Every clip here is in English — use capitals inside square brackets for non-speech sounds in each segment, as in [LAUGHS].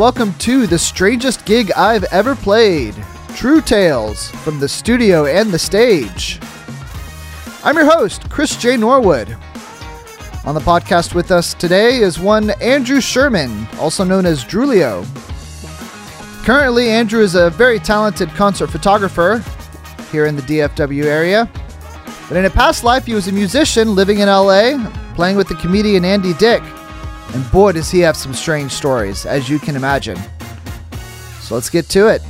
welcome to the strangest gig I've ever played True Tales from the studio and the stage. I'm your host, Chris J. Norwood. On the podcast with us today is one Andrew Sherman, also known as Drewlio. Currently, Andrew is a very talented concert photographer here in the DFW area. But in a past life, he was a musician living in LA, playing with the comedian Andy Dick. And boy, does he have some strange stories, as you can imagine. So let's get to it.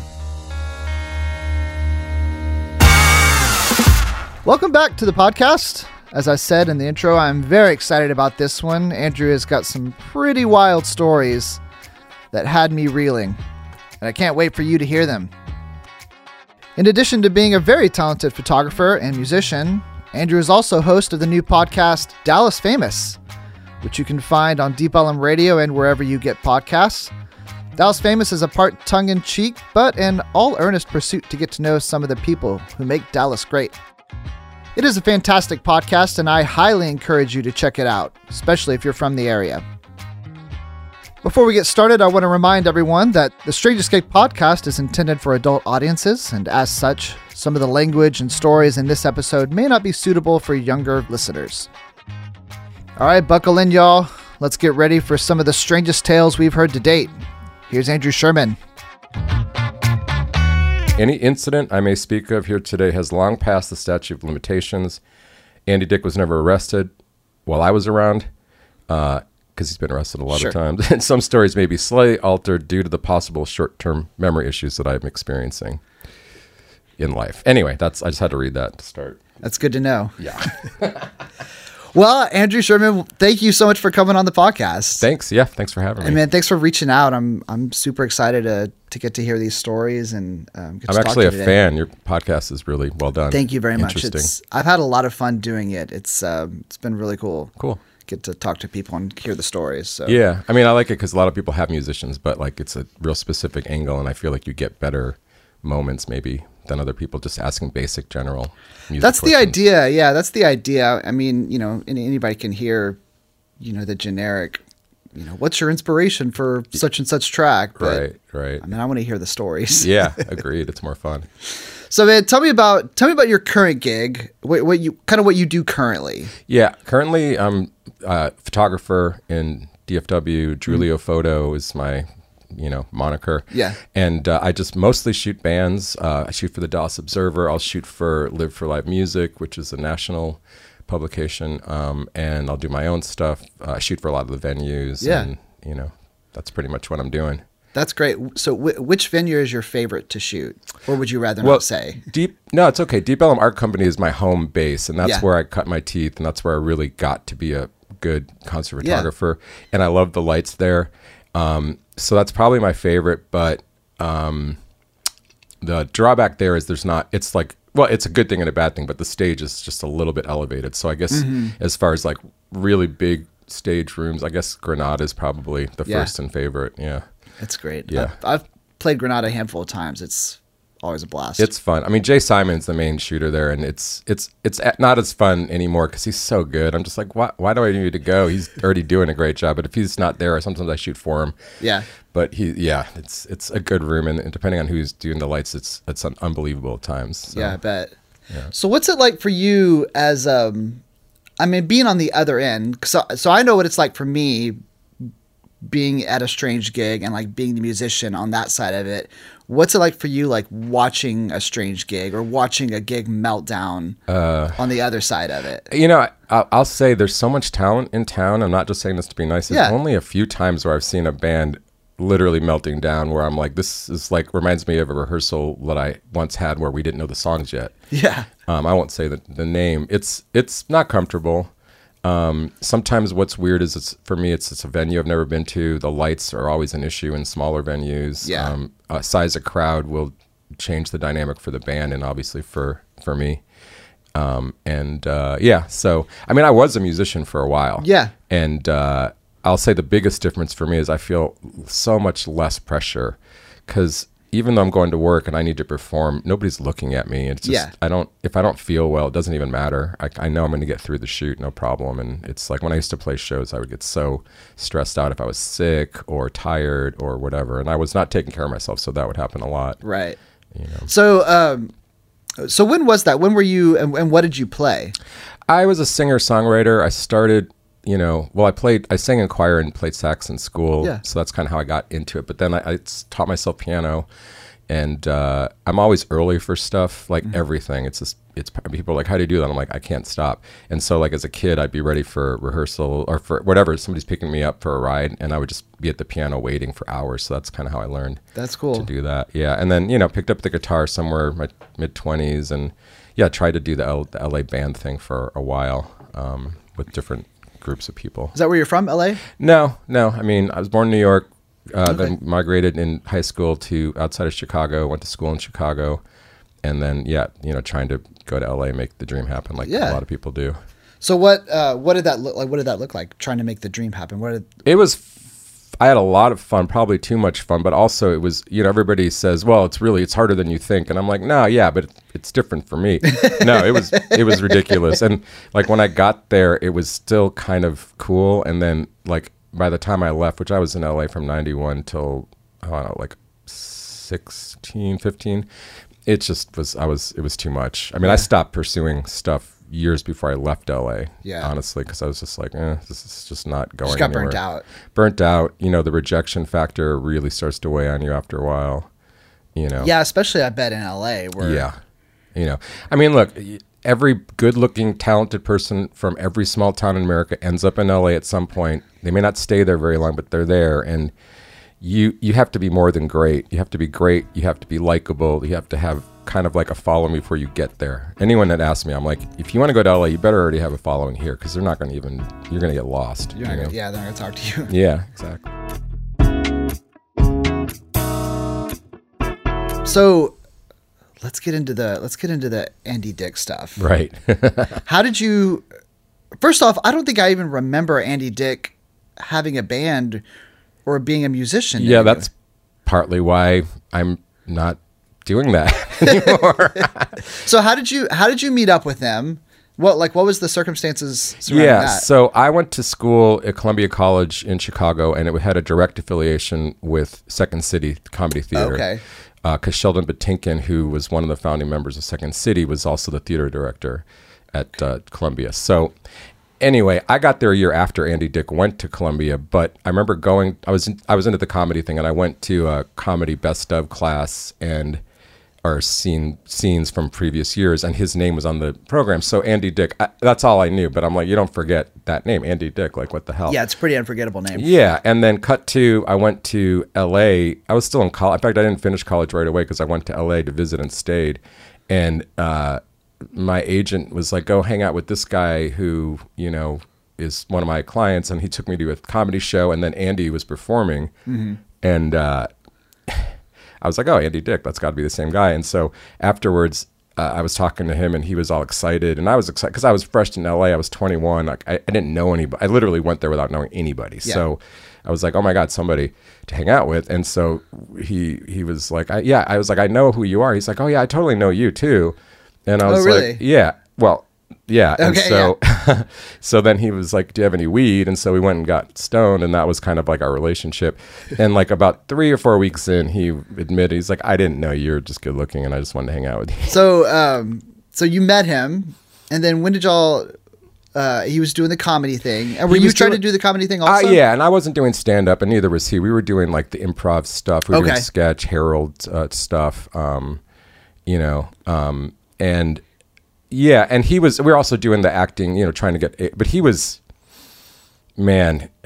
Welcome back to the podcast. As I said in the intro, I'm very excited about this one. Andrew has got some pretty wild stories that had me reeling, and I can't wait for you to hear them. In addition to being a very talented photographer and musician, Andrew is also host of the new podcast Dallas Famous, which you can find on Deep Ellum Radio and wherever you get podcasts. Dallas Famous is a part tongue in cheek, but an all earnest pursuit to get to know some of the people who make Dallas great. It is a fantastic podcast, and I highly encourage you to check it out, especially if you're from the area. Before we get started, I want to remind everyone that the Strangest Escape podcast is intended for adult audiences, and as such, some of the language and stories in this episode may not be suitable for younger listeners. All right, buckle in, y'all. Let's get ready for some of the strangest tales we've heard to date. Here's Andrew Sherman. Any incident I may speak of here today has long passed the statute of limitations. Andy Dick was never arrested while I was around, because uh, he's been arrested a lot Sure. of times. [LAUGHS] And some stories may be slightly altered due to the possible short-term memory issues that I'm experiencing in life. Anyway, that's I just had to read that to start. That's good to know. Yeah. [LAUGHS] Well, Andrew Sherman, thank you so much for coming on the podcast. thanks. Yeah. Thanks for having me. And man, thanks for reaching out. I'm I'm super excited to to get to hear these stories and um, get I'm talk actually a today. fan. Your podcast is really well done. Thank you very much. It's I've had a lot of fun doing it. It's um, it's been really cool. cool. Get to talk to people and hear the stories. So Yeah, I mean, I like it because a lot of people have musicians, but like it's a real specific angle, and I feel like you get better moments maybe than other people just asking basic general. Music that's the idea. Yeah, that's the idea. I mean, you know, anybody can hear, you know, the generic. You know, what's your inspiration for such and such track? But, Right, right. I mean, I want to hear the stories. yeah, [LAUGHS] agreed. It's more fun. So, man, tell me about tell me about your current gig. What, what you kind of what you do currently? Yeah, currently I'm a photographer in DFW. Drewlio Photo is my, you know, moniker. Yeah. And uh, I just mostly shoot bands. Uh, I shoot for the Dallas Observer. I'll shoot for Live for Live Music, which is a national publication. Um, and I'll do my own stuff. Uh, I shoot for a lot of the venues. Yeah. And, you know, that's pretty much what I'm doing. That's great. So, wh- which venue is your favorite to shoot, or would you rather Well, not say? Deep no, it's okay. Deep Ellum Art Company is my home base, and that's Yeah. where I cut my teeth, and that's where I really got to be a good concert Yeah. photographer. And I love the lights there, um, so that's probably my favorite. But um, the drawback there is there's not. It's like well, it's a good thing and a bad thing, but the stage is just a little bit elevated. So I guess Mm-hmm. as far as like really big stage rooms, I guess Granada is probably the Yeah. first and favorite. Yeah. It's great. Yeah. I've, I've played Granada a handful of times. It's always a blast. It's fun. I mean, Jay Simon's the main shooter there, and it's it's it's not as fun anymore because he's so good. I'm just like, why why do I need to go? He's already doing a great job. But if he's not there, sometimes I shoot for him. yeah. But he, yeah, it's it's a good room, and, and depending on who's doing the lights, it's it's un- unbelievable at times. So, Yeah, I bet. Yeah. So what's it like for you as um I mean being on the other end so, so I know what it's like for me being at a strange gig and like being the musician on that side of it. What's it like for you like watching a strange gig or watching a gig meltdown Uh, on the other side of it? You know, I, I'll I'll say there's so much talent in town. I'm not just saying this to be nice. There's Yeah. only a few times where I've seen a band literally melting down where I'm like, this is like reminds me of a rehearsal that I once had where we didn't know the songs yet. [LAUGHS] Yeah. Um, I won't say the, the name. It's it's not comfortable. Um, sometimes what's weird is it's for me it's it's a venue I've never been to. The lights are always an issue in smaller venues. Yeah. Um, uh, size of crowd will change the dynamic for the band and obviously for for me. Um, and uh, yeah, so I mean I was a musician for a while. Yeah. And uh, I'll say the biggest difference for me is I feel so much less pressure because even though I'm going to work and I need to perform, nobody's looking at me. It's just Yeah. I don't if I don't feel well, it doesn't even matter. I, I know I'm going to get through the shoot, no problem. And it's like when I used to play shows, I would get so stressed out if I was sick or tired or whatever, and I was not taking care of myself, so that would happen a lot. Right. You know. So, um, so when was that? When were you, and, and what did you play? I was a singer songwriter. I started, you know, well, I played, I sang in choir and played sax in school. Yeah. So that's kind of how I got into it. But then I taught myself piano, and uh, I'm always early for stuff, like everything. It's just, it's people are like, how do you do that? I'm like, I can't stop. And so, like as a kid, I'd be ready for rehearsal or for whatever. Somebody's picking me up for a ride, and I would just be at the piano waiting for hours. So that's kind of how I learned That's cool to do that. Yeah, and then you know picked up the guitar somewhere in my mid twenties, and yeah, tried to do the, L- the LA band thing for a while um, with different groups of people. Is that where you're from? L.A. No, no, I mean I was born in New York, uh, then migrated in high school to outside of Chicago, went to school in Chicago, and then yeah, you know trying to go to LA, make the dream happen like Yeah. a lot of people do. So what? Uh, what did that look like? What did that look like? Trying to make the dream happen. What did? it was i had a lot of fun probably too much fun but also it was you know everybody says well it's really it's harder than you think. And i'm like no yeah but it's different for me. [LAUGHS] No it was it was ridiculous. And like when i got there it was still kind of cool. And then like by the time i left which i was in la from 91 till i don't know like 16 15 it just was i was it was too much. I mean i stopped pursuing stuff years before i left la Yeah. honestly because i was just like eh, this is just not going Just got burnt out. burnt out, you know, the rejection factor really starts to weigh on you after a while. You know. Yeah, especially I bet in L.A. Where Yeah. You know. I mean, look, every good-looking, talented person from every small town in America ends up in LA at some point. They may not stay there very long, but they're there and you you have to be more than great. You have to be great. You have to be likable. You have to have kind of like a following before you get there. Anyone that asks me, I'm like, if you want to go to LA, you better already have a following here because they're not going to even. You're going to get lost. You gonna, yeah, they're not gonna talk to you. [LAUGHS] Yeah, exactly. So let's get into the let's get into the Andy Dick stuff. Right. [LAUGHS] How did you? First off, I don't think I even remember Andy Dick having a band or being a musician. yeah, anyway. that's partly why I'm not doing that [LAUGHS] anymore. [LAUGHS] So how did you how did you meet up with them? What like what was the circumstances surrounding yeah, that? so I went to school at Columbia College in Chicago, and it had a direct affiliation with Second City Comedy Theater. Okay. Because Sheldon Patinkin, who was one of the founding members of Second City, was also the theater director at uh, Columbia. So, anyway, I got there a year after Andy Dick went to Columbia, but I remember going. I was in, I was into the comedy thing, and I went to a comedy best of class and or seen scenes from previous years, and his name was on the program. So Andy Dick, I, that's all I knew. But I'm like, you don't forget that name, Andy Dick. Like, what the hell? yeah, it's a pretty unforgettable name. Yeah, and then cut to I went to L.A. I was still in college. In fact, I didn't finish college right away because I went to L.A. to visit and stayed. And uh, my agent was like, "Go hang out with this guy who you know is one of my clients," and he took me to a comedy show. And then Andy was performing, and uh, [LAUGHS] I was like, "Oh, Andy Dick, that's got to be the same guy." And so afterwards, uh, I was talking to him, and he was all excited, and I was excited because I was fresh in LA. I was 21. Like I, I didn't know anybody. I literally went there without knowing anybody. Yeah. So I was like, "Oh my god, somebody to hang out with." And so he he was like, I, "Yeah." I was like, "I know who you are." He's like, "Oh yeah, I totally know you too." And I Oh, was really? like, "Yeah." Well, yeah. And Okay, so [LAUGHS] so then he was like, "Do you have any weed?" And so we went and got stoned, and that was kind of like our relationship. And like about three or four weeks in, he admitted he's like, "I didn't know you were just good looking, and I just wanted to hang out with you." So um so you met him and then when did y'all uh he was doing the comedy thing. And were you trying doing- to do the comedy thing Uh, also? yeah, and I wasn't doing stand up, and neither was he. We were doing like the improv stuff. We were Okay. doing sketch, Harold uh, stuff. Um, you know, um, and yeah, and he was. We were also doing the acting. You know, trying to get. Eh, but he was, man. [SIGHS]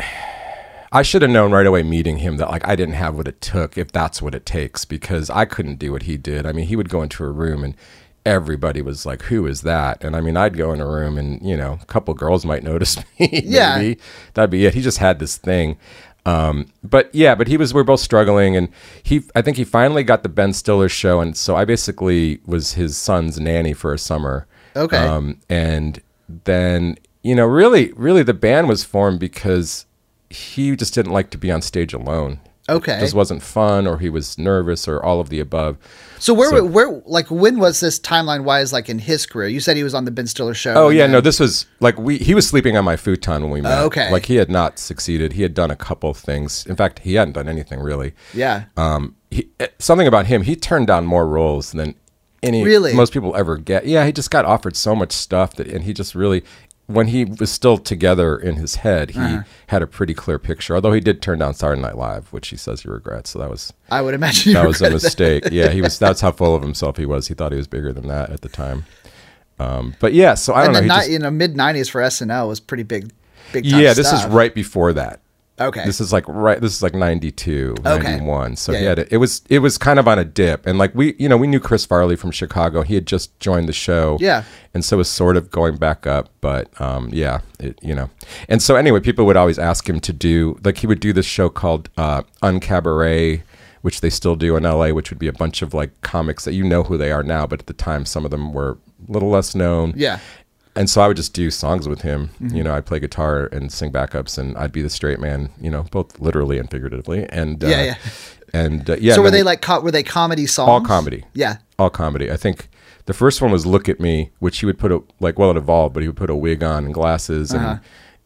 I should have known right away meeting him that like I didn't have what it took if that's what it takes because I couldn't do what he did. I mean, he would go into a room and everybody was like, "Who is that?" And I mean, I'd go in a room and you know, a couple girls might [LAUGHS] notice me. Yeah. that'd be it. He just had this thing. Um, but yeah, but he was. We are both struggling, and he. I think he finally got the Ben Stiller show, and so I basically was his son's nanny for a summer. Okay. Um, and then you know, really, really, the band was formed because he just didn't like to be on stage alone. Okay. just wasn't fun, or he was nervous, or all of the above. So where So- where like when was this timeline wise like in his career? You said he was on the Ben Stiller show. Oh yeah, then- no, this was like we he was sleeping on my futon when we met. Oh, okay. like he had not succeeded. He had done a couple things. In fact, he hadn't done anything really. Yeah. Um, he, eh, something about him. He turned down more roles than any Really? most people ever get. Yeah, he just got offered so much stuff that, and he just really. When he was still together in his head, he Uh-huh. had a pretty clear picture. Although he did turn down Saturday Night Live, which he says he regrets. So that was I would imagine that was a regretted that. mistake. Yeah, he was. That's how full of himself he was. He thought he was bigger than that at the time. Um, but yeah, so I don't And know. the ni- just- you know mid '90s for SNL was pretty big. Big yeah, this is right before that. Okay. This is like right. This is like 92, Okay. 91. So Yeah, he yeah. had it. It was it was kind of on a dip, and like we, you know, we knew Chris Farley from Chicago. He had just joined the show. Yeah. and so was sort of going back up. But um, yeah, it, you know, and so anyway, people would always ask him to do like he would do this show called uh, Uncabaret. Which they still do in LA, which would be a bunch of like comics that you know who they are now, but at the time some of them were a little less known. Yeah. And so I would just do songs with him. Mm-hmm. You know, I'd play guitar and sing backups, and I'd be the straight man. You know, both literally and figuratively. And uh, Yeah, yeah. And uh, yeah, so were they like co- were they comedy songs? all comedy? Yeah. all comedy. I think the first one was "Look at Me," which he would put a like well, it evolved, but he would put a wig on and glasses and Uh-huh.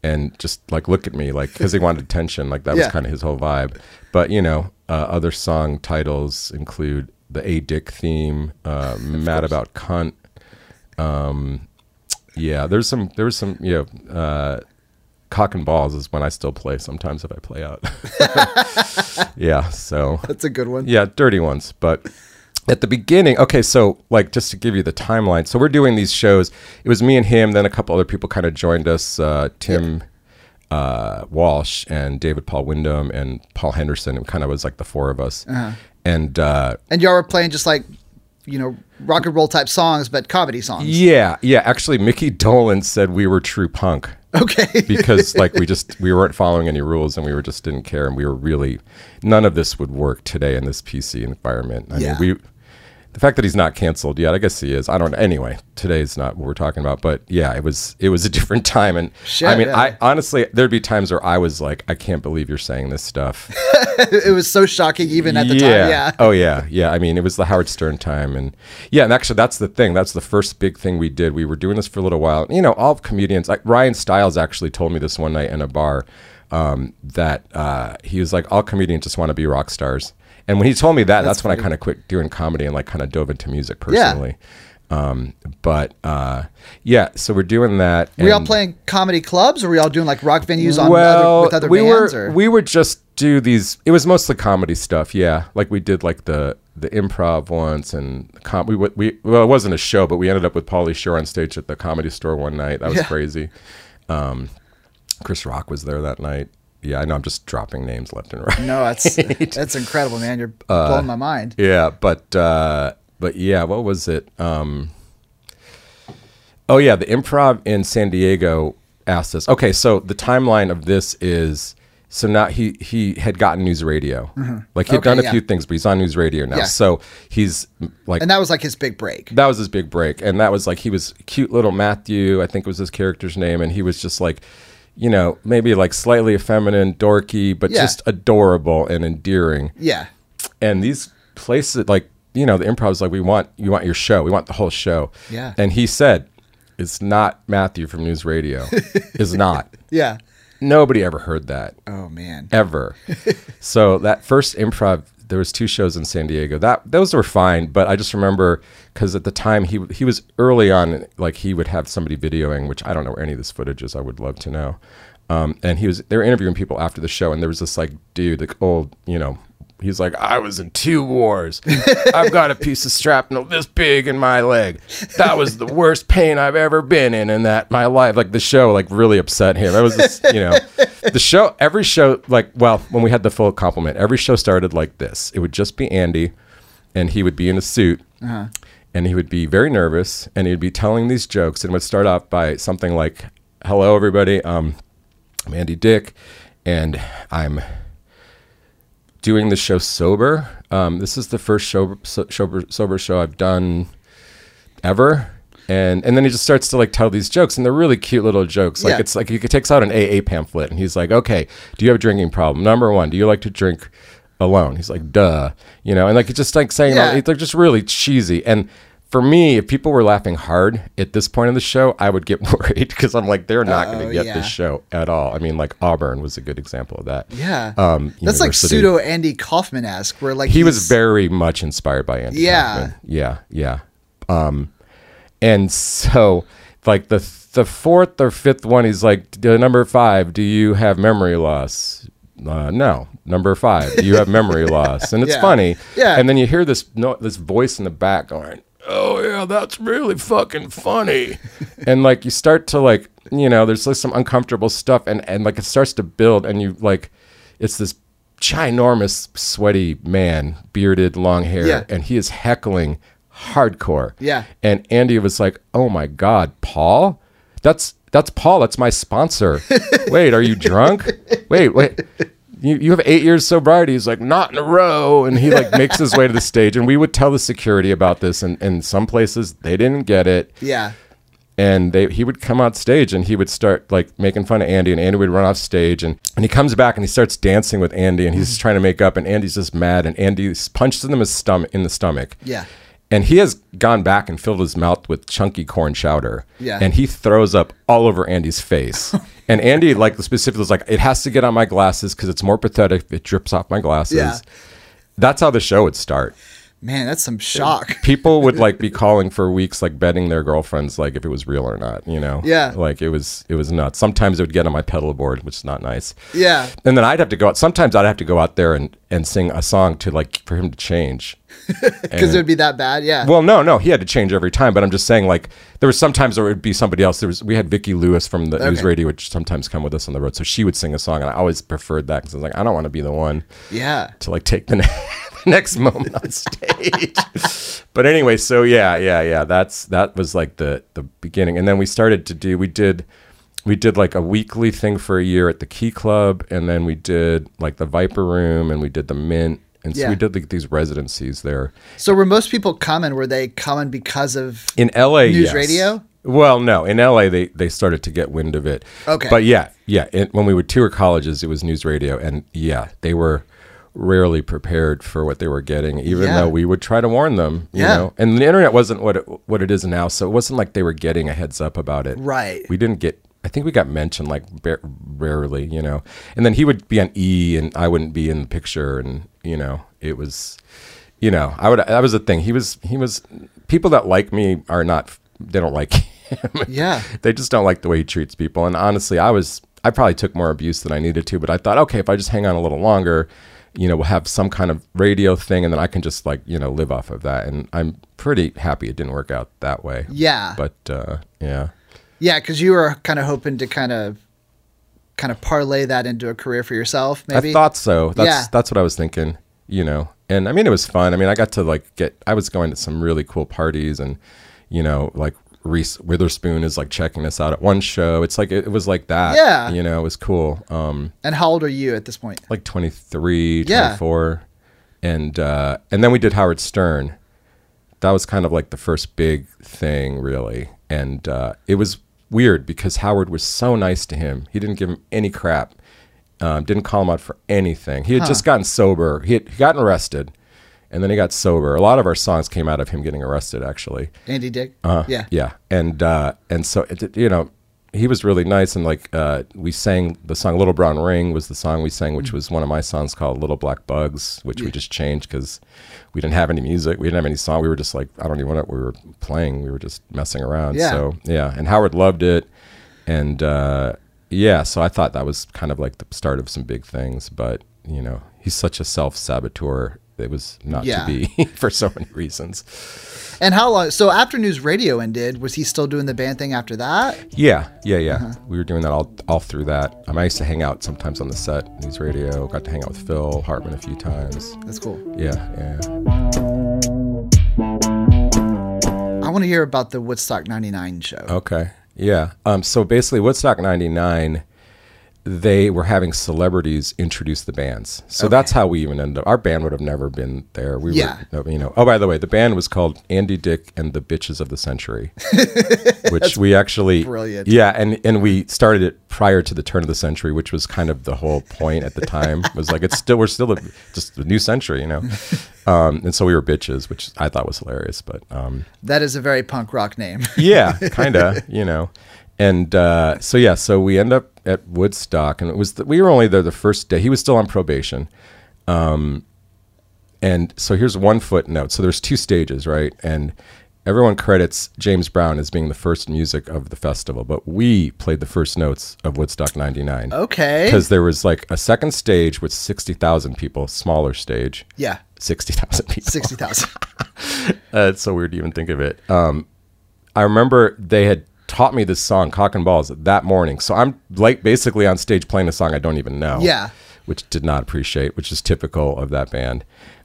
and just like look at me, like because he wanted attention. Like that was kind of his whole vibe. But you know, uh, other song titles include the A Dick theme, uh, [LAUGHS] "Mad About Cunt." Um, yeah, there's some there's some you know. Uh, Cock and balls is when I still play sometimes if I play out. [LAUGHS] yeah, so That's a good one. yeah, dirty ones. But at the beginning, okay, so like just to give you the timeline, so we're doing these shows. It was me and him, then a couple other people kind of joined us. Uh, Tim uh, Walsh and David Paul Wyndham and Paul Henderson. It kind of was like the four of us. And uh, And y'all were playing just like, you know, rock and roll type songs, but comedy songs. yeah, yeah. Actually, Mickey Dolan said we were true punk. Okay. [LAUGHS] because like we just we weren't following any rules and we were just didn't care and we were really none of this would work today in this PC environment. I Yeah. mean we the fact that he's not canceled yet, I guess he is. I don't know. Anyway, today's not what we're talking about, but yeah, it was it was a [LAUGHS] different time and Shit, I mean, yeah. I honestly there'd be times where I was like, I can't believe you're saying this stuff. [LAUGHS] it was so shocking even at the time. Yeah. Oh yeah. Yeah. I mean, it was the Howard Stern time, and yeah, and actually, that's the thing. That's the first big thing we did. We were doing this for a little while. You know, all comedians. Like Ryan Stiles actually told me this one night in a bar um, that uh, he was like, all comedians just want to be rock stars. And when he told me that, that's, when I kind of quit doing comedy and like kind of dove into music personally. Um, but uh, yeah, so we're doing that. Were y'all playing comedy clubs or were y'all doing like rock venues on well, other, with other we bands? were or? we would just do these. It was mostly comedy stuff. Yeah, like we did like the the improv once, and com- we we well, it wasn't a show, but we ended up with Pauly Shore on stage at the comedy store one night. That was Yeah. crazy. Um, Chris Rock was there that night. Yeah, I know. I'm just dropping names left and right. no, that's [LAUGHS] that's incredible, man. You're Uh, blowing my mind. Yeah, but uh, but yeah, what was it? Um, oh yeah, the improv in San Diego asked us. Okay, so the timeline of this is so now he he had gotten news radio, like he'd Mm-hmm. Okay, done a yeah. few things, but he's on news radio now. Yeah. So he's like And that was like his big break. that was his big break and that was like he was cute little matthew i think was his character's name and he was just like you know maybe like slightly effeminate dorky but Yeah. just adorable and endearing Yeah. and these places like you know the improv's like we want you want your show we want the whole show Yeah. and he said it's not matthew from news radio [LAUGHS] it's not Yeah. nobody ever heard that Oh man. ever. [LAUGHS] so that first improv, there was two shows in San Diego. That those were fine, but I just remember because at the time he he was early on, like he would have somebody videoing, which I don't know where any of this footage is. I would love to know. Um, and he was they were interviewing people after the show, and there was this like dude, like old, you know. He's like, I was in two wars. I've got a piece of shrapnel this big in my leg. That was the worst pain I've ever been in in that my life. Like the show, like really upset him. It was, this, you know, the show. Every show, like, well, when we had the full compliment, every show started like this. It would just be Andy, and he would be in a suit, and he would be very nervous, and he'd be telling these jokes, and would start off by something like, "Hello, everybody. Um, I'm Andy Dick, and I'm." Doing the show sober. Um, this is the first show, so, sober, sober show I've done ever. And and then he just starts to like tell these jokes, and they're really cute little jokes. Like Yeah. it's like he takes out an AA pamphlet, and he's like, "Okay, do you have a drinking problem? Number one, do you like to drink alone. He's like, duh, you know, and like it's just like saying, Yeah. they're just really cheesy. And for me, if people were laughing hard at this point of the show, I would get [LAUGHS] worried because I'm like, they're not going Oh, to get yeah. this show at all. I mean, like Auburn was a good example of that. Yeah. Um, That's like pseudo Andy Kaufman esque, where like He was very much inspired by Andy. Yeah. Kaufman. yeah, yeah. Um, and so like the the fourth or fifth one, he's like, number five, do you have memory loss? Uh, no. Number five, you have memory [LAUGHS] loss? And it's Yeah. funny. Yeah. And then you hear this no, this voice in the back going, "Oh yeah, that's really fucking funny," [LAUGHS] and like you start to like, you know, there's like some uncomfortable stuff, and and like it starts to build, and you like, it's this ginormous, sweaty man, bearded, long hair, Yeah. and he is heckling hardcore. Yeah. And Andy was like, "Oh my god, Paul? That's that's Paul. That's my sponsor. [LAUGHS] wait, are you drunk? Wait, wait." You, you have eight years sobriety. He's like, not in a row. And he like [LAUGHS] makes his way to the stage. And we would tell the security about this. And in some places, they didn't get it yeah, and they he would come on stage and he would start like making fun of Andy and Andy would run off stage and, and he comes back and he starts dancing with Andy and he's mm. trying to make up and Andy's just mad and Andy punches him in the stomach in the stomach. Yeah. And he has gone back and filled his mouth with chunky corn chowder. Yeah. And he throws up all over Andy's face. [LAUGHS] and Andy like specifically was like, it has to get on my glasses because it's more pathetic if it drips off my glasses. Yeah. That's how the show would start man, that's some shock. [LAUGHS] people would like be [LAUGHS] calling for weeks like betting their girlfriends like if it was real or not you know? Yeah. like it was it was nuts. Sometimes it would get on my pedal board which is not nice. Yeah, and then i'd have to go out sometimes i'd have to go out there and and sing a song to like for him to change. [LAUGHS] Because it would be that bad. Yeah, well no no he had to change every time but i'm just saying like there was sometimes there would be somebody else there was we had Vicki lewis from the news radio which sometimes come with us on the road so she would sing a song and i always preferred that because i was like i don't want to be the one yeah, to like take the next moment on stage. [LAUGHS] but anyway, so yeah, yeah, yeah. That's that was like the the beginning, and then we started to do. We did we did like a weekly thing for a year at the Key Club, and then we did like the Viper Room, and we did the Mint. And so Yeah. we did like these residencies there So were most people coming? Were they coming because of? in LA. News yes. radio? Well, no, in LA they they started to get wind of it. Okay. but yeah, yeah. It, when we would tour colleges, it was news radio, and yeah, they were rarely prepared for what they were getting, even Yeah. though we would try to warn them. You Yeah. know, and the internet wasn't what it, what it is now, so it wasn't like they were getting a heads up about it. Right. We didn't get. I think we got mentioned like rarely, you know. And then he would be on E, and I wouldn't be in the picture, and you know, it was, you know, I would. That was the thing. He was. He was. People that like me are not. They don't like [LAUGHS] him. Yeah. they just don't like the way he treats people. And honestly, I was. I probably took more abuse than I needed to, but I thought, okay, if I just hang on a little longer, you know, we'll have some kind of radio thing, and then I can just like you know live off of that. And I'm pretty happy it didn't work out that way. Yeah, But uh, yeah. yeah, because you were kind of hoping to kind of, kind of parlay that into a career for yourself. Maybe. I thought so. That's Yeah. that's what I was thinking. You know, and I mean, it was fun. I mean, I got to like get. I was going to some really cool parties, and you know, like Reese Witherspoon is like checking us out at one show. It's like it, it was like that. Yeah. you know, it was cool. Um, And how old are you at this point? like 23, Yeah. 24. and uh, and then we did Howard Stern. That was kind of like the first big thing, really, and uh, it was weird because Howard was so nice to him. He didn't give him any crap. Um, didn't call him out for anything. He had just gotten sober. He had gotten arrested, and then he got sober. A lot of our songs came out of him getting arrested, actually. Andy Dick. Uh, yeah. yeah, and uh, and so it, you know, he was really nice, and like uh, we sang the song "Little Brown Ring" was the song we sang, which was one of my songs called "Little Black Bugs," which we just changed because we didn't have any music, we didn't have any song. We were just like I don't even know what we were playing. We were just messing around. Yeah. So yeah, and Howard loved it, and uh, yeah, so I thought that was kind of like the start of some big things, but you know, he's such a self saboteur. It was not Yeah. to be [LAUGHS] for so many reasons. And how long? So after News Radio ended, was he still doing the band thing after that? Yeah, yeah, yeah. Uh-huh. We were doing that all all through that. Um, I used to hang out sometimes on the set, news radio. Got to hang out with Phil Hartman a few times. That's cool. Yeah, yeah. I want to hear about the Woodstock '99 show. Okay, yeah. Um, so basically, Woodstock '99. They were having celebrities introduce the bands. So that's how we even ended up. Our band would have never been there. We Yeah. were, you know. Oh, by the way, the band was called Andy Dick and the Bitches of the Century, [LAUGHS] which we actually brilliant. Yeah, and and we started it prior to the turn of the century, which was kind of the whole point at the time. was like it's still we're still a, just a new century, you know. [LAUGHS] Um, and so we were bitches, which I thought was hilarious, but um, That is a very punk rock name. yeah, [LAUGHS] kind of, you know. And uh, so yeah, so we end up at Woodstock, and it was the, we were only there the first day. He was still on probation, um, and so here's one footnote. So there's two stages, right? And everyone credits James Brown as being the first music of the festival, but we played the first notes of Woodstock '99 Okay. because there was like a second stage with sixty thousand people, smaller stage, Yeah. sixty thousand people. 60,000. Uh, [LAUGHS] it's so weird to even think of it. Um, I remember they had taught me this song, Cock and Balls, that morning. So I'm like basically on stage playing a song I don't even know. Yeah. Which did not appreciate, which is typical of that band.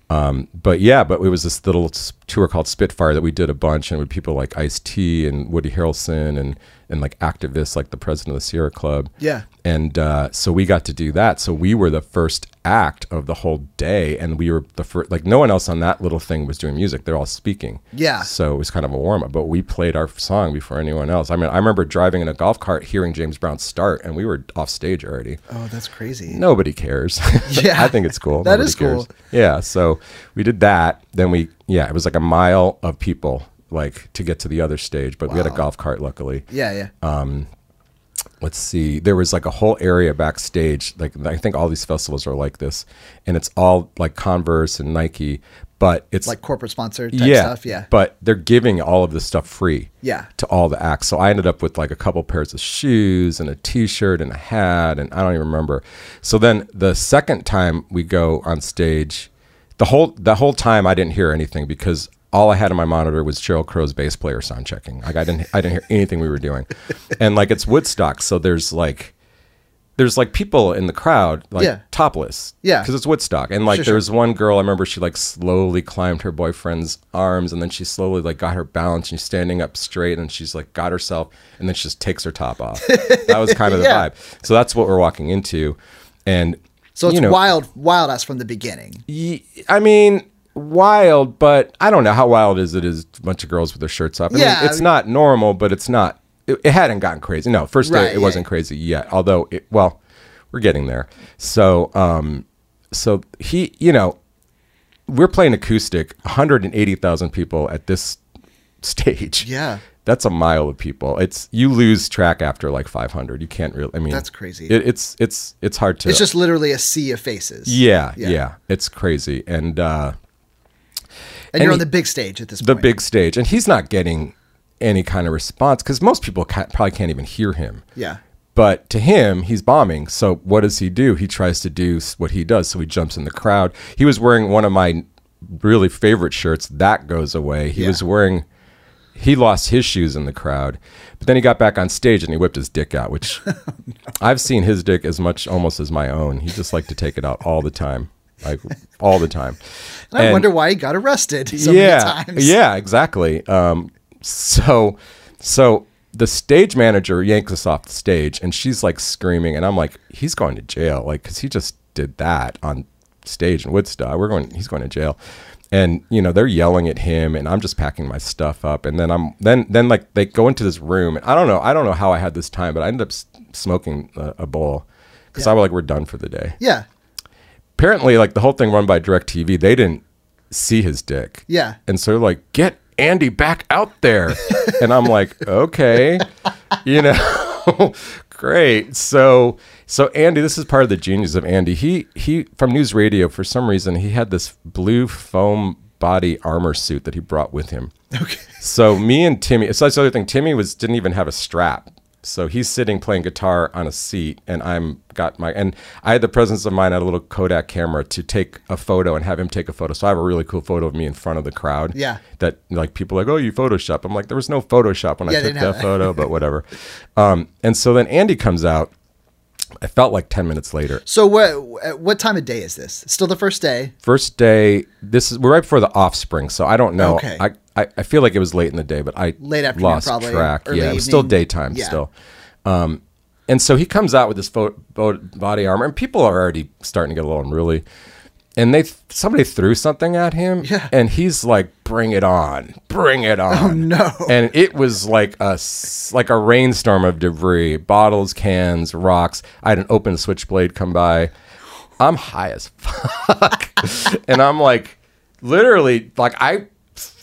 Um, but yeah, but it was this little tour called Spitfire that we did a bunch, and with people like Ice T and Woody Harrelson and and like activists like the president of the Sierra Club. Yeah. And uh, so we got to do that. So we were the first act of the whole day, and we were the first. Like no one else on that little thing was doing music; they're all speaking. Yeah. So it was kind of a warm up, but we played our song before anyone else. I mean, I remember driving in a golf cart, hearing James Brown start, and we were off stage already. Oh, that's crazy. Nobody cares. [LAUGHS] Yeah. I think it's cool. That Nobody is cool. Yeah. So we did that. Then we, yeah, it was like a mile of people, like to get to the other stage, but we had a golf cart, luckily Yeah, yeah. Uh, let's see there was like a whole area backstage like i think all these festivals are like this and it's all like converse and nike but it's like corporate sponsored type yeah, stuff. Yeah. but they're giving all of this stuff free Yeah. to all the acts so i ended up with like a couple pairs of shoes and a t-shirt and a hat and i don't even remember so then the second time we go on stage the whole the whole time i didn't hear anything because all I had on my monitor was Sheryl Crow's bass player sound checking. Like I didn't I didn't hear anything we were doing. And like it's Woodstock, so there's like there's like people in the crowd like Yeah. topless. Yeah. Because it's Woodstock. And like Sure, there sure. one girl I remember she like slowly climbed her boyfriend's arms and then she slowly like got her balance and she's standing up straight and she's like got herself and then she just takes her top off. that was kind of the [LAUGHS] Yeah. vibe. So that's what we're walking into. And So it's you know, wild, wild ass from the beginning. Ye- I mean, wild, but I don't know how wild is it is a bunch of girls with their shirts up. I Yeah, mean, it's I mean- not normal, but it's not. It, it hadn't gotten crazy. No, first day it yeah. wasn't crazy yet. Although, it, well, we're getting there. So, um, so he, you know, we're playing acoustic, 180,000 people at this stage. Yeah. That's a mile of people. It's you lose track after like 500. You can't really. I mean, That's crazy. It, it's it's it's hard to. It's just literally a sea of faces. yeah, Yeah. yeah, It's crazy, and uh, And you're And on the big stage at this the point. The big stage, and he's not getting any kind of response because most people ca probably can't even hear him. Yeah. But to him, he's bombing. So what does he do? He tries to do what he does. So he jumps in the crowd. He was wearing one of my really favorite shirts. That goes away. He Yeah. was wearing. He lost his shoes in the crowd, but then he got back on stage and he whipped his dick out, which [LAUGHS] oh, I've seen his dick as much almost as my own. He just liked to take it out all the time, like all the time. [LAUGHS] And I wonder why he got arrested so yeah, many times. Yeah, exactly. Um, so, so the stage manager yanks us off the stage, and she's like screaming, and I'm like, he's going to jail, like, because he just did that on stage in Woodstock. We're going, he's going to jail, and you know they're yelling at him, and I'm just packing my stuff up, and then I'm then then like they go into this room, and I don't know, I don't know how I had this time, but I ended up s- smoking a, a bowl because I was like, we're done for the day. Yeah. Apparently, like the whole thing run by Directv, they didn't see his dick. Yeah. And so they're like, get Andy back out there. [LAUGHS] and I'm like, okay, you know, [LAUGHS] great. So, so Andy, this is part of the genius of Andy. He, he, from news radio, for some reason, he had this blue foam body armor suit that he brought with him. Okay. So me and Timmy, so that's the other thing. Timmy was, didn't even have a strap. So he's sitting playing guitar on a seat, and I'm got my and I had the presence of mind. I had a little Kodak camera to take a photo and have him take a photo. So I have a really cool photo of me in front of the crowd. Yeah. that like people are like, oh, you Photoshop. I'm like, there was no Photoshop when Yeah, I took that that. photo, but whatever. Um, and so then Andy comes out. I felt like ten minutes later. So what what time of day is this? Still the first day. First day. This is we're right before the offspring, so I don't know. Okay. I, I I feel like it was late in the day, but I Late afternoon, lost probably, track. early yeah, it was still daytime Yeah. still. Um, and so he comes out with this fo- bo- body armor, and people are already starting to get a little unruly. And they somebody threw something at him, Yeah. and he's like, "Bring it on, bring it oh, on!" Oh, no. And it was like a like a rainstorm of debris, bottles, cans, rocks. I had an open switchblade come by. I'm high as [LAUGHS] fuck, and I'm like, literally, like I,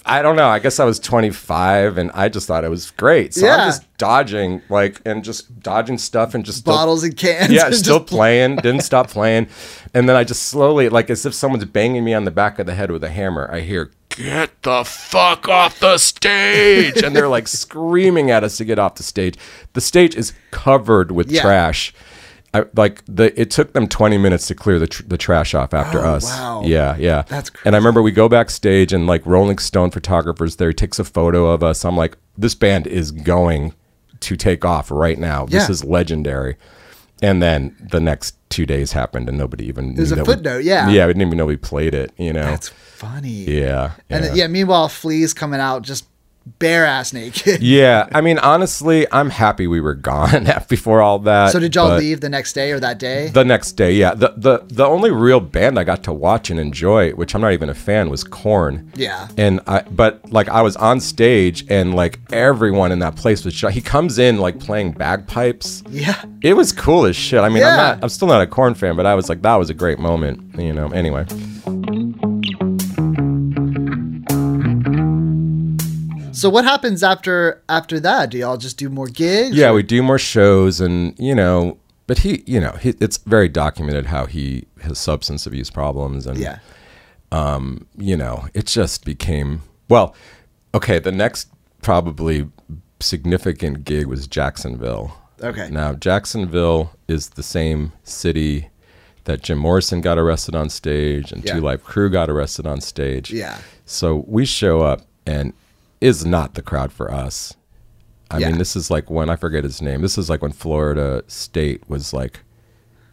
I don't know. I guess I was 25, and I just thought it was great. So Yeah. I'm just dodging, like, and just dodging stuff, and just still- Bottles and cans. yeah, and still playing. [LAUGHS] Didn't stop playing, and then I just slowly, like as if someone's banging me on the back of the head with a hammer. I hear, "Get the fuck off the stage!" and they're like [LAUGHS] screaming at us to get off the stage. The stage is covered with Yeah. trash. I, like the, it took them 20 minutes to clear the, tr- the trash off after Oh, us. wow. Yeah, yeah. That's And I remember we go backstage and like Rolling Stone photographers there. He takes a photo of us. I'm like, this band is going to take off right now. This is legendary. And then the next two days happened, and nobody even. There's knew a that we- footnote, yeah. yeah, we didn't even know we played it. You know. That's funny. yeah. And yeah. yeah, meanwhile, Flea's coming out just bare ass naked. [LAUGHS] Yeah, I mean, honestly, I'm happy we were gone [LAUGHS] before all that. so did y'all leave the next day or that day? The next day, yeah. The, the the only real band I got to watch and enjoy, which I'm not even a fan, was Korn. Yeah. And I, but like I was on stage and like everyone in that place was. He comes in like playing bagpipes. yeah. It was cool as shit. I mean, Yeah. I'm not. I'm still not a Korn fan, but I was like, that was a great moment. You know. Anyway. So what happens after after that? Do y'all just do more gigs? Yeah, we do more shows, and you know, but he, you know, he, it's very documented how he has substance abuse problems, and Yeah. um, you know, it just became well. Okay, the next probably significant gig was Jacksonville. Okay. Now Jacksonville is the same city that Jim Morrison got arrested on stage and Yeah. Two Live Crew got arrested on stage. Yeah. So we show up and is not the crowd for us. I Yeah. mean, this is like when I forget his name. This is like when Florida State was like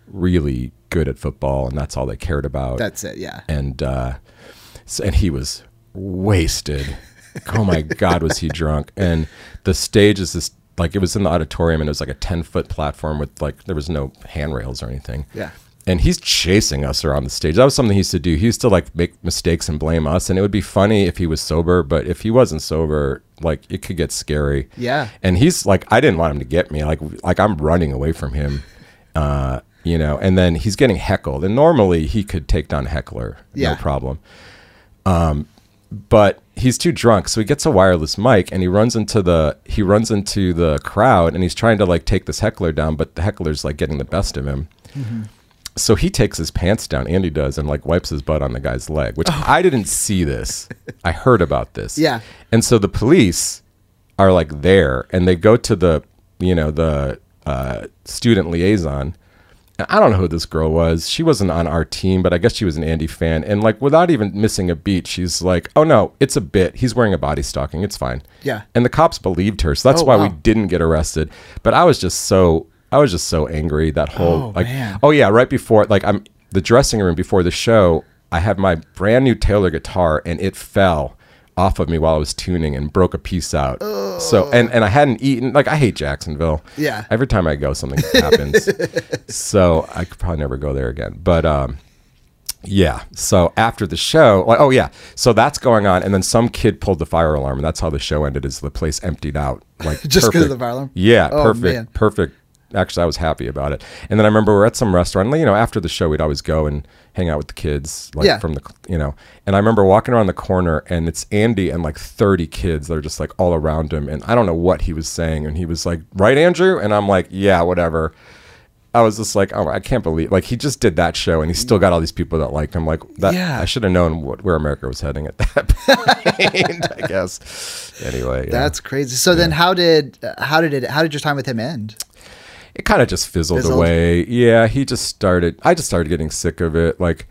really good at football, and that's all they cared about. That's it. Yeah. and uh, so, and he was wasted. [LAUGHS] oh my God, was he drunk? And the stage is this like it was in the auditorium, and it was like a ten foot platform with like there was no handrails or anything. Yeah. And he's chasing us around the stage. That was something he used to do. He used to like make mistakes and blame us. And it would be funny if he was sober, but if he wasn't sober, like it could get scary. Yeah. And he's like, I didn't want him to get me. Like, like I'm running away from him. [LAUGHS] Uh, you know, and then he's getting heckled. And normally he could take down a heckler, Yeah. no problem. Um, but he's too drunk, so he gets a wireless mic and he runs into the he runs into the crowd and he's trying to like take this heckler down, but the heckler's like getting the best of him. So he takes his pants down, Andy does, and like wipes his butt on the guy's leg, which I didn't see this. I heard about this. Yeah. And so the police are like there and they go to the, you know, the uh, student liaison. And I don't know who this girl was. She wasn't on our team, but I guess she was an Andy fan. And like without even missing a beat, she's like, oh no, it's a bit. He's wearing a body stocking. It's fine. Yeah. And the cops believed her. So that's Oh, why wow. we didn't get arrested. But I was just so I was just so angry that whole Oh, like man. oh yeah, right before like I'm the dressing room before the show, I had my brand new Taylor guitar and it fell off of me while I was tuning and broke a piece out. So and and I hadn't eaten like I hate Jacksonville. Yeah. Every time I go something [LAUGHS] happens. so I could probably never go there again. But um yeah. So after the show, like, oh yeah, so that's going on, and then some kid pulled the fire alarm, and that's how the show ended. Is the place emptied out, like [LAUGHS] Just 'cause of the fire alarm? Yeah, Oh, perfect, man. perfect. Actually, I was happy about it. And then I remember we're at some restaurant. You know, after the show, we'd always go and hang out with the kids, like Yeah. from the, you know. And I remember walking around the corner, and it's Andy and like thirty kids that are just like all around him, and I don't know what he was saying, and he was like, "Right, Andrew," and I'm like, "Yeah, whatever." I was just like, oh, I can't believe, like, he just did that show, and he still got all these people that liked him. Like, that, Yeah. I should have known what, where America was heading at that [LAUGHS] point. I guess. Anyway, yeah. That's crazy. So then, how did uh, how did it how did your time with him end? It kind of just fizzled, Fizzled? away. Yeah, he just started. I just started getting sick of it. Like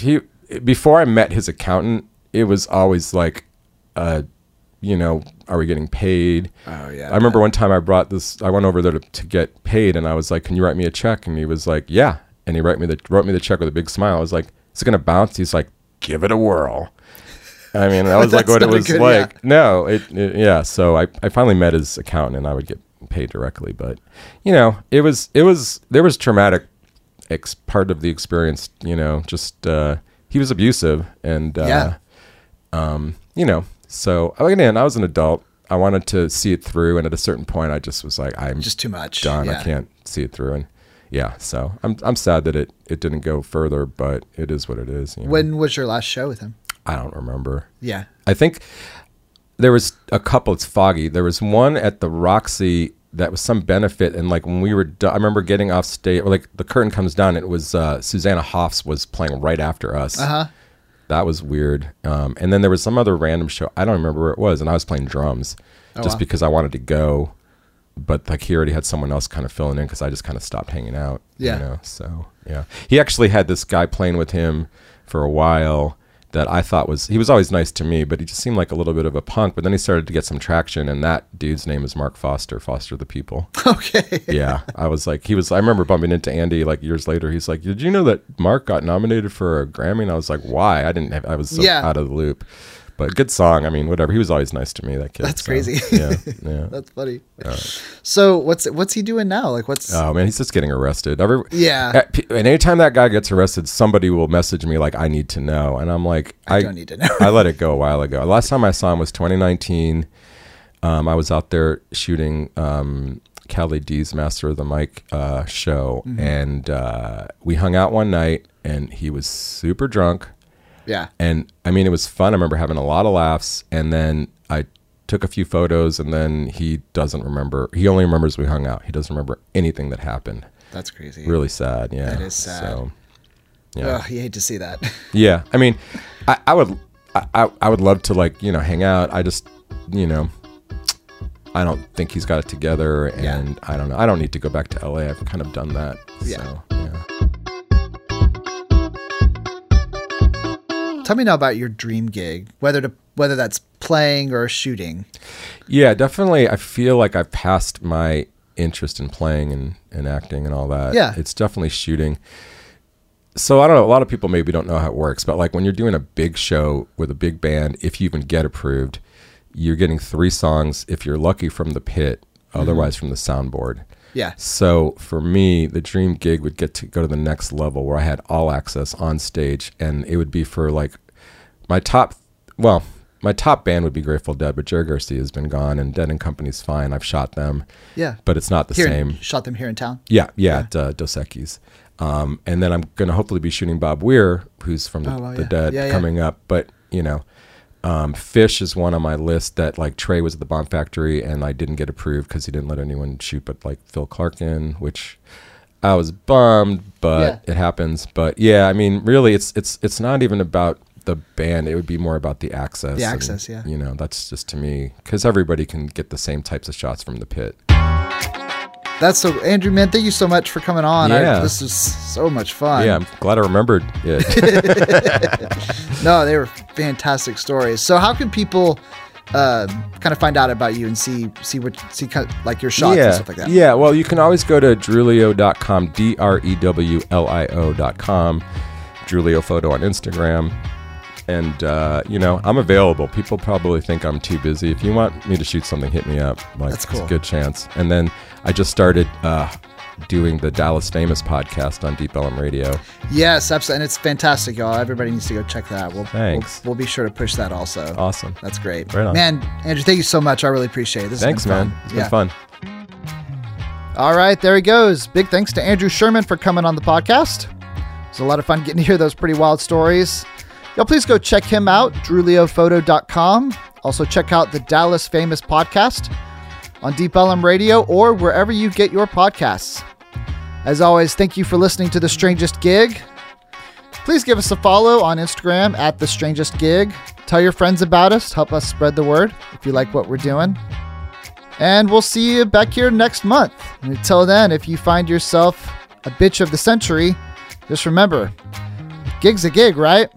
he before I met his accountant, it was always like, uh, you know, are we getting paid? Oh, yeah. I remember one time I brought this. I went over there to, to get paid, and I was like, "Can you write me a check?" And he was like, "Yeah." And he wrote me the wrote me the check with a big smile. I was like, "Is it gonna bounce?" He's like, "Give it a whirl." I mean, that was [LAUGHS] like what it was good- like. No, it, it yeah. So I, I finally met his accountant, and I would get paid directly. But you know, it was it was there was traumatic ex- part of the experience. You know, just uh, he was abusive, and uh, Yeah. um, you know, so again, I was an adult. I wanted to see it through, and at a certain point, I just was like, I'm Just too much. done. Yeah. I can't see it through, and yeah, so I'm I'm sad that it it didn't go further, but it is what it is. you know. When was your last show with him? I don't remember. Yeah. I think there was a couple. It's foggy. There was one at the Roxy that was some benefit, and like when we were, do- I remember getting off stage. Or like the curtain comes down. It was uh, Susanna Hoffs was playing right after us. Uh huh. That was weird. Um, and then there was some other random show. I don't remember where it was, and I was playing drums Oh, just wow. because I wanted to go. But like he already had someone else kind of filling in because I just kind of stopped hanging out. Yeah. You know. So yeah, he actually had this guy playing with him for a while that I thought was he was always nice to me, but he just seemed like a little bit of a punk. But then he started to get some traction, and that dude's name is Mark Foster, Foster the People. [LAUGHS] Okay. yeah, I was like, he was. I remember bumping into Andy like years later. He's like, "Did you know that Mark got nominated for a Grammy?" And I was like, "Why?" I didn't have. I was so Yeah. out of the loop. But good song. I mean, whatever. He was always nice to me. That kid. That's so, crazy. Yeah, yeah. [LAUGHS] That's funny. So what's what's he doing now? Like what's Oh man, he's just getting arrested. Every, Yeah. at and anytime that guy gets arrested, somebody will message me like, "I need to know," and I'm like, I don't need to know. [LAUGHS] I let it go a while ago. Last time I saw him was 2019. Um, I was out there shooting um, Kelly D's Master of the Mic uh, show, Mm-hmm. and uh, we hung out one night, and he was super drunk. Yeah. And I mean, it was fun. I remember having a lot of laughs, and then I took a few photos, and then he doesn't remember. He only remembers we hung out. He doesn't remember anything that happened. That's crazy. Really sad. Yeah, That is sad. So, yeah, Ugh, you hate to see that. [LAUGHS] yeah. I mean, I, I would, I, I- would love to like you know hang out. I just, you know, I don't think he's got it together, Yeah. and I don't know. I don't need to go back to LA. I've kind of done that. Yeah. So, yeah. Tell me now about your dream gig, whether to whether that's playing or shooting. Yeah, definitely. I feel like I've passed my interest in playing and, and acting and all that. Yeah. It's definitely shooting. So I don't know. A lot of people maybe don't know how it works, but like when you're doing a big show with a big band, if you even get approved, you're getting three songs if you're lucky from the pit, otherwise mm-hmm. from the soundboard. Yeah. So for me, the dream gig would get to go to the next level where I had all access on stage, and it would be for like my top. Well, my top band would be Grateful Dead, but Jerry Garcia has been gone, and Dead and Company's fine. I've shot them, Yeah. but it's not the Here, same. shot them here in town. Yeah, yeah, at uh, Dos Equis. Um, and then I'm going to hopefully be shooting Bob Weir, who's from the, Oh, wow, the yeah. Dead, Yeah, yeah. coming up. But you know, um, Phish is one on my list that like Trey was at the Bomb Factory, and I didn't get approved because he didn't let anyone shoot, but like Phil Clarkin, which I was bummed, but Yeah. it happens. But yeah, I mean, really, it's it's it's not even about the band. It would be more about the access. The and, access, yeah. You know, that's just to me because everybody can get the same types of shots from the pit. That's so Andrew, man. Thank you so much for coming on. I- Yeah. this is so much fun. Yeah, I'm glad I remembered it. [LAUGHS] No, they were fantastic stories. So how can people uh, kind of find out about you and see see what see kind of, like your shots yeah, and stuff like that? Yeah, well, you can always go to drewlio.com, D R E W L I O.com, Drewlio Photo on Instagram. And, uh, you know, I'm available. People probably think I'm too busy. If you want me to shoot something, hit me up. Like, That's It's cool. a good chance. And then I just started uh, doing the Dallas Famous podcast on Deep Ellum Radio. Yes, absolutely. And it's fantastic, y'all. Everybody needs to go check that out. We'll, Thanks. We'll, we'll be sure to push that also. Awesome. That's great. Right. Man, Andrew, thank you so much. I really appreciate it. This Thanks, man. fun. It's yeah. been fun. All right, there he goes. Big thanks to Andrew Sherman for coming on the podcast. It's a lot of fun getting to hear those pretty wild stories. Y'all please go check him out, drewliophoto.com. Also check out the Dallas Famous podcast on Deep Ellum Radio or wherever you get your podcasts. As always, thank you for listening to The Strangest Gig. Please give us a follow on Instagram at The Strangest Gig. Tell your friends about us. Help us spread the word if you like what we're doing. And we'll see you back here next month. And until then, if you find yourself a bitch of the century, just remember gig's a gig, right?